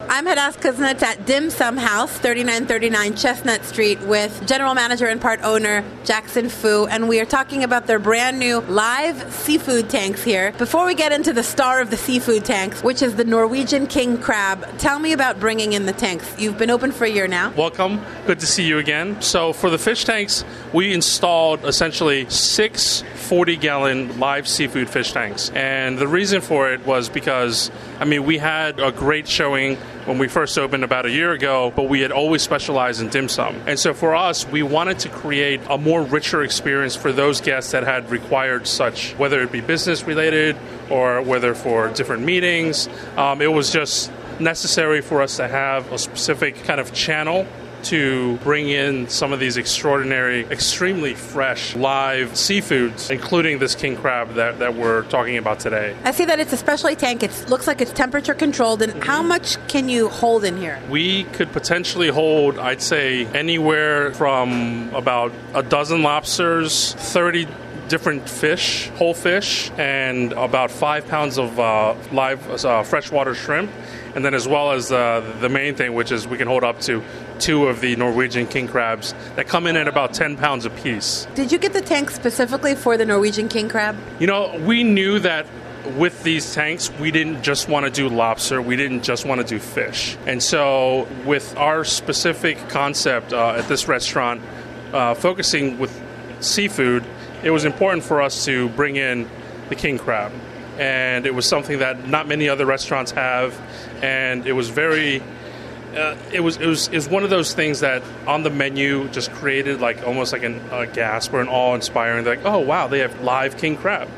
I'm Hadas Kuznits at Dim Sum House, 3939 Chestnut Street, with general manager and part owner Jackson Fu, and we are talking about their brand new live seafood tanks here. Before we get into the star of the seafood tanks, which is the Norwegian king crab, tell me about bringing in the tanks. You've been open for a year now. Welcome. Good to see you again. So, for the fish tanks, we installed essentially six 40 gallon live seafood fish tanks. And the reason for it was because, I mean, we had a great showing when we first opened about a year ago, but we had always specialized in dim sum. And so for us, we wanted to create a more richer experience for those guests that had required such, whether it be business related or whether for different meetings. Um, it was just necessary for us to have a specific kind of channel to bring in some of these extraordinary, extremely fresh live seafoods, including this king crab that, that we're talking about today. I see that it's a specialty tank. It looks like it's temperature controlled. And how much can you hold in here? We could potentially hold, I'd say, anywhere from about a dozen lobsters, 30 different fish, whole fish, and about five pounds of uh, live uh, freshwater shrimp. And then, as well as uh, the main thing, which is we can hold up to two of the Norwegian king crabs that come in at about 10 pounds apiece. Did you get the tank specifically for the Norwegian king crab? You know, we knew that with these tanks, we didn't just want to do lobster, we didn't just want to do fish. And so, with our specific concept uh, at this restaurant, uh, focusing with seafood, it was important for us to bring in the king crab. And it was something that not many other restaurants have, and it was very. Uh, it was it was it was one of those things that on the menu just created like almost like an, a gasp or an awe inspiring. Like, oh wow, they have live king crab.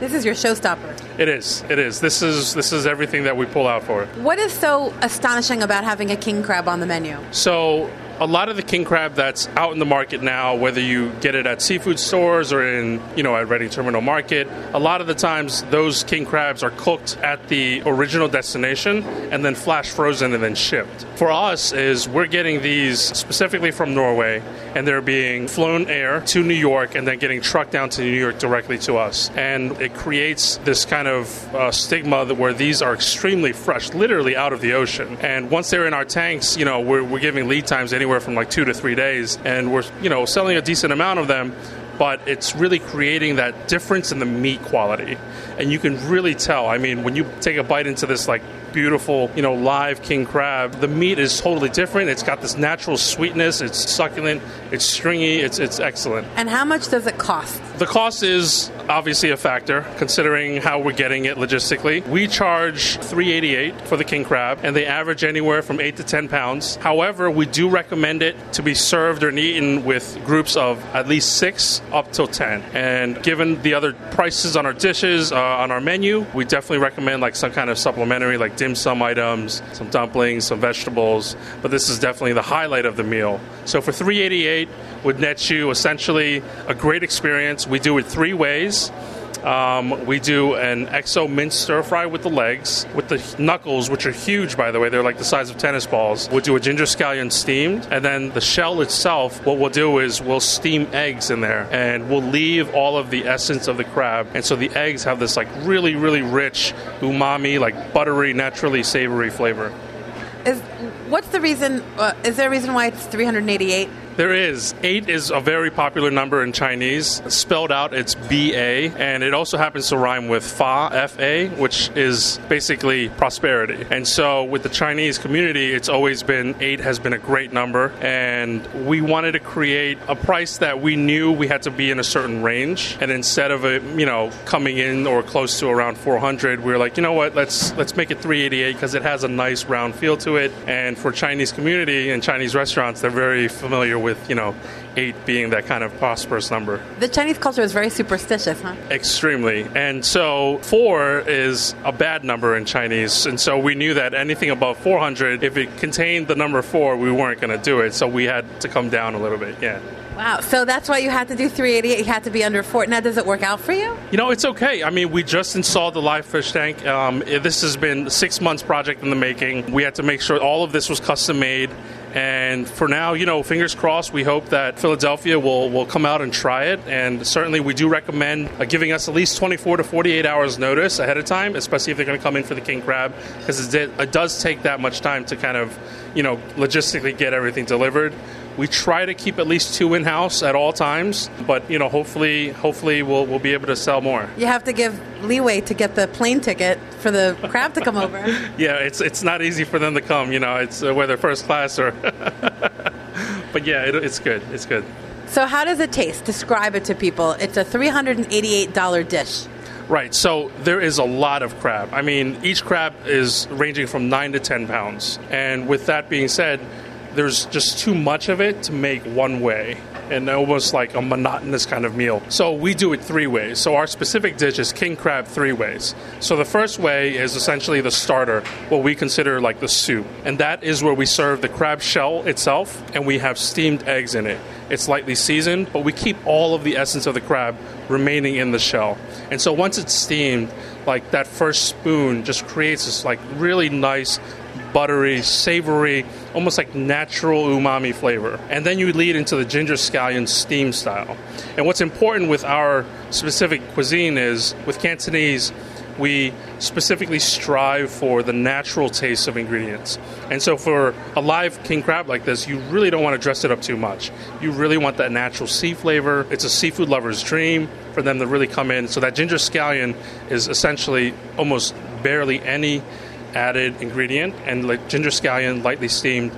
This is your showstopper. It is. It is. This is this is everything that we pull out for. What is so astonishing about having a king crab on the menu? So a lot of the king crab that's out in the market now, whether you get it at seafood stores or in, you know, at Reading Terminal Market, a lot of the times those king crabs are cooked at the original destination and then flash frozen and then shipped. For us is we're getting these specifically from Norway and they're being flown air to New York and then getting trucked down to New York directly to us. And it creates this kind of uh, stigma where these are extremely fresh, literally out of the ocean. And once they're in our tanks, you know, we're, we're giving lead times anywhere from like two to three days, and we're you know selling a decent amount of them. But it's really creating that difference in the meat quality, and you can really tell. I mean, when you take a bite into this like beautiful, you know, live king crab. The meat is totally different. It's got this natural sweetness. It's succulent. It's stringy. It's it's excellent. And how much does it cost? The cost is obviously a factor considering how we're getting it logistically. We charge 388 for the king crab and they average anywhere from 8 to 10 pounds. However, we do recommend it to be served or eaten with groups of at least 6 up to 10. And given the other prices on our dishes uh, on our menu, we definitely recommend like some kind of supplementary like dim sum items, some dumplings, some vegetables, but this is definitely the highlight of the meal. So for 388 would net you essentially a great experience. We do it three ways. Um, we do an XO mint stir fry with the legs, with the knuckles, which are huge, by the way. They're like the size of tennis balls. We'll do a ginger scallion steamed, and then the shell itself. What we'll do is we'll steam eggs in there, and we'll leave all of the essence of the crab, and so the eggs have this like really, really rich umami, like buttery, naturally savory flavor. Is what's the reason? Uh, is there a reason why it's 388? There is. Eight is a very popular number in Chinese. Spelled out, it's B A, and it also happens to rhyme with Fa, F A, which is basically prosperity. And so, with the Chinese community, it's always been eight has been a great number, and we wanted to create a price that we knew we had to be in a certain range. And instead of it, you know, coming in or close to around 400, we were like, you know what, let's let's make it 388 because it has a nice round feel to it. And for Chinese community and Chinese restaurants, they're very familiar with you know eight being that kind of prosperous number. The Chinese culture is very superstitious, huh? Extremely. And so four is a bad number in Chinese. And so we knew that anything above 400, if it contained the number four, we weren't going to do it. So we had to come down a little bit. Yeah. Wow. So that's why you had to do 388. You had to be under four. Now, does it work out for you? You know, it's okay. I mean, we just installed the live fish tank. Um, this has been six months project in the making. We had to make sure all of this was custom made. And for now, you know, fingers crossed, we hope that Philadelphia will, will come out and try it. And certainly, we do recommend uh, giving us at least 24 to 48 hours notice ahead of time, especially if they're going to come in for the king crab, because it, it does take that much time to kind of, you know, logistically get everything delivered. We try to keep at least two in house at all times, but you know, hopefully, hopefully we'll we'll be able to sell more. You have to give leeway to get the plane ticket for the crab to come over. yeah, it's it's not easy for them to come. You know, it's uh, whether first class or. but yeah, it, it's good. It's good. So, how does it taste? Describe it to people. It's a three hundred and eighty-eight dollar dish. Right. So there is a lot of crab. I mean, each crab is ranging from nine to ten pounds. And with that being said there's just too much of it to make one way and almost like a monotonous kind of meal. So we do it three ways. So our specific dish is king crab three ways. So the first way is essentially the starter, what we consider like the soup. And that is where we serve the crab shell itself and we have steamed eggs in it. It's lightly seasoned, but we keep all of the essence of the crab remaining in the shell. And so once it's steamed, like that first spoon just creates this like really nice buttery, savory, almost like natural umami flavor. And then you lead into the ginger scallion steam style. And what's important with our specific cuisine is with Cantonese, we specifically strive for the natural taste of ingredients. And so for a live king crab like this, you really don't want to dress it up too much. You really want that natural sea flavor. It's a seafood lover's dream for them to really come in. So that ginger scallion is essentially almost barely any added ingredient and like ginger scallion lightly steamed.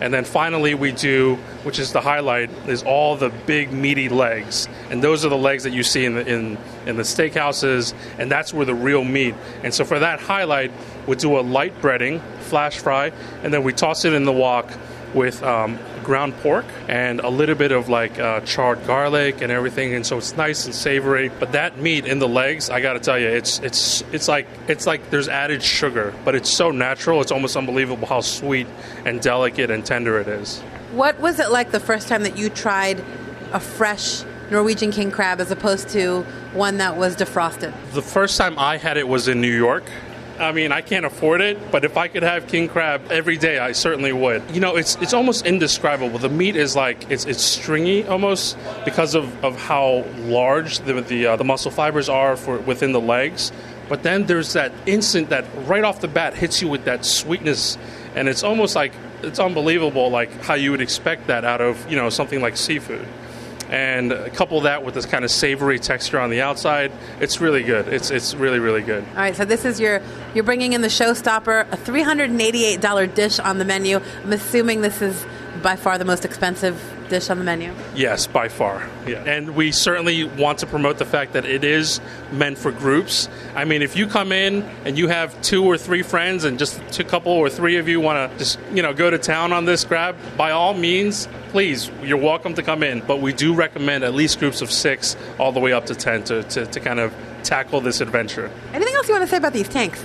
And then finally, we do, which is the highlight, is all the big meaty legs, and those are the legs that you see in the in in the steakhouses, and that's where the real meat. And so for that highlight, we do a light breading, flash fry, and then we toss it in the wok with um, ground pork and a little bit of like uh, charred garlic and everything, and so it's nice and savory. But that meat in the legs, I got to tell you, it's it's it's like it's like there's added sugar, but it's so natural. It's almost unbelievable how sweet and delicate and tender it is. What was it like the first time that you tried a fresh Norwegian king crab as opposed to one that was defrosted? The first time I had it was in New York. I mean, I can't afford it, but if I could have king crab every day, I certainly would. You know, it's it's almost indescribable. The meat is like it's it's stringy almost because of, of how large the the, uh, the muscle fibers are for within the legs. But then there's that instant that right off the bat hits you with that sweetness, and it's almost like it's unbelievable, like how you would expect that out of you know something like seafood and couple that with this kind of savory texture on the outside, it's really good. It's it's really really good. All right, so this is your you're bringing in the showstopper, a three hundred and eighty eight dollar dish on the menu. I'm assuming this is by far the most expensive dish on the menu. Yes, by far. Yeah, and we certainly want to promote the fact that it is meant for groups. I mean, if you come in and you have two or three friends, and just a couple or three of you want to just you know go to town on this crab, by all means, please, you're welcome to come in. But we do recommend at least groups of six, all the way up to ten, to, to, to kind of tackle this adventure. Anything else you want to say about these tanks?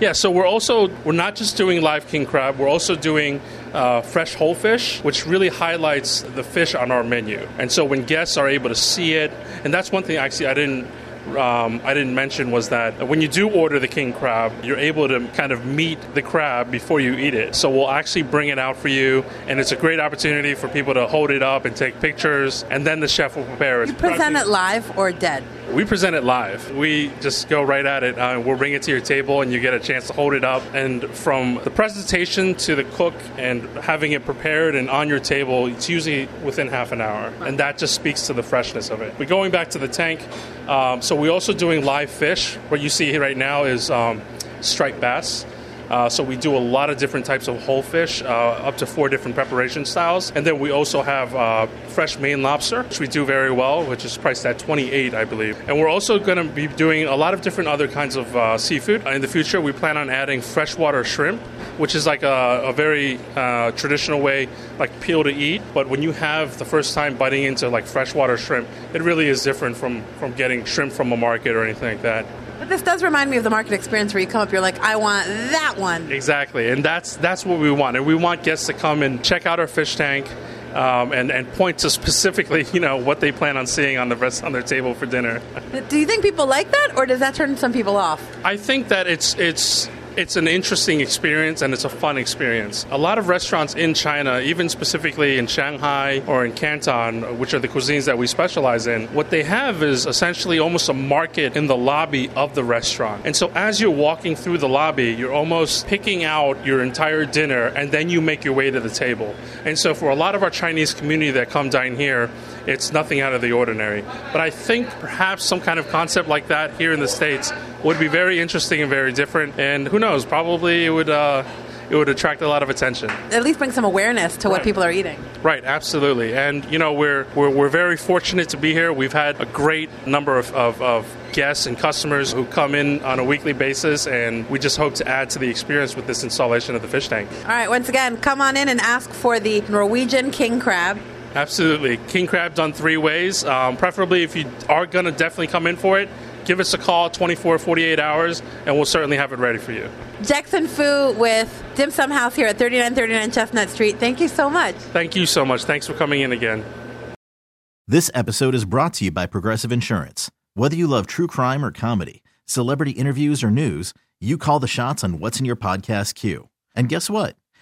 Yeah, so we're also we're not just doing live king crab. We're also doing uh, fresh whole fish, which really highlights the fish on our menu. And so when guests are able to see it, and that's one thing actually I didn't um, I didn't mention was that when you do order the king crab, you're able to kind of meet the crab before you eat it. So we'll actually bring it out for you, and it's a great opportunity for people to hold it up and take pictures, and then the chef will prepare it. You present it live or dead? We present it live. We just go right at it. Uh, we'll bring it to your table, and you get a chance to hold it up. And from the presentation to the cook and having it prepared and on your table, it's usually within half an hour, and that just speaks to the freshness of it. But going back to the tank, um, so we're also doing live fish. What you see here right now is um, striped bass. Uh, so we do a lot of different types of whole fish, uh, up to four different preparation styles. And then we also have uh, fresh Maine lobster, which we do very well, which is priced at 28, I believe. And we're also going to be doing a lot of different other kinds of uh, seafood. In the future, we plan on adding freshwater shrimp, which is like a, a very uh, traditional way, like peel to eat. But when you have the first time biting into like freshwater shrimp, it really is different from, from getting shrimp from a market or anything like that. But this does remind me of the market experience where you come up, you're like, I want that one. Exactly, and that's that's what we want, and we want guests to come and check out our fish tank. Um, and, and point to specifically, you know, what they plan on seeing on the rest on their table for dinner. Do you think people like that, or does that turn some people off? I think that it's it's it's an interesting experience and it's a fun experience. A lot of restaurants in China, even specifically in Shanghai or in Canton, which are the cuisines that we specialize in, what they have is essentially almost a market in the lobby of the restaurant. And so as you're walking through the lobby, you're almost picking out your entire dinner and then you make your way to the table. And so for a lot of our Chinese community that come dine here, it's nothing out of the ordinary. But I think perhaps some kind of concept like that here in the States would be very interesting and very different. And who knows, probably it would. Uh, it would attract a lot of attention. At least bring some awareness to what people are eating. Right, absolutely. And, you know, we're, we're, we're very fortunate to be here. We've had a great number of, of, of guests and customers who come in on a weekly basis, and we just hope to add to the experience with this installation of the fish tank. All right, once again, come on in and ask for the Norwegian king crab. Absolutely. King crab done three ways. Um, preferably, if you are going to definitely come in for it, give us a call 24, 48 hours, and we'll certainly have it ready for you. Jackson Fu with Dim Sum House here at 3939 Chestnut Street. Thank you so much. Thank you so much. Thanks for coming in again. This episode is brought to you by Progressive Insurance. Whether you love true crime or comedy, celebrity interviews or news, you call the shots on what's in your podcast queue. And guess what?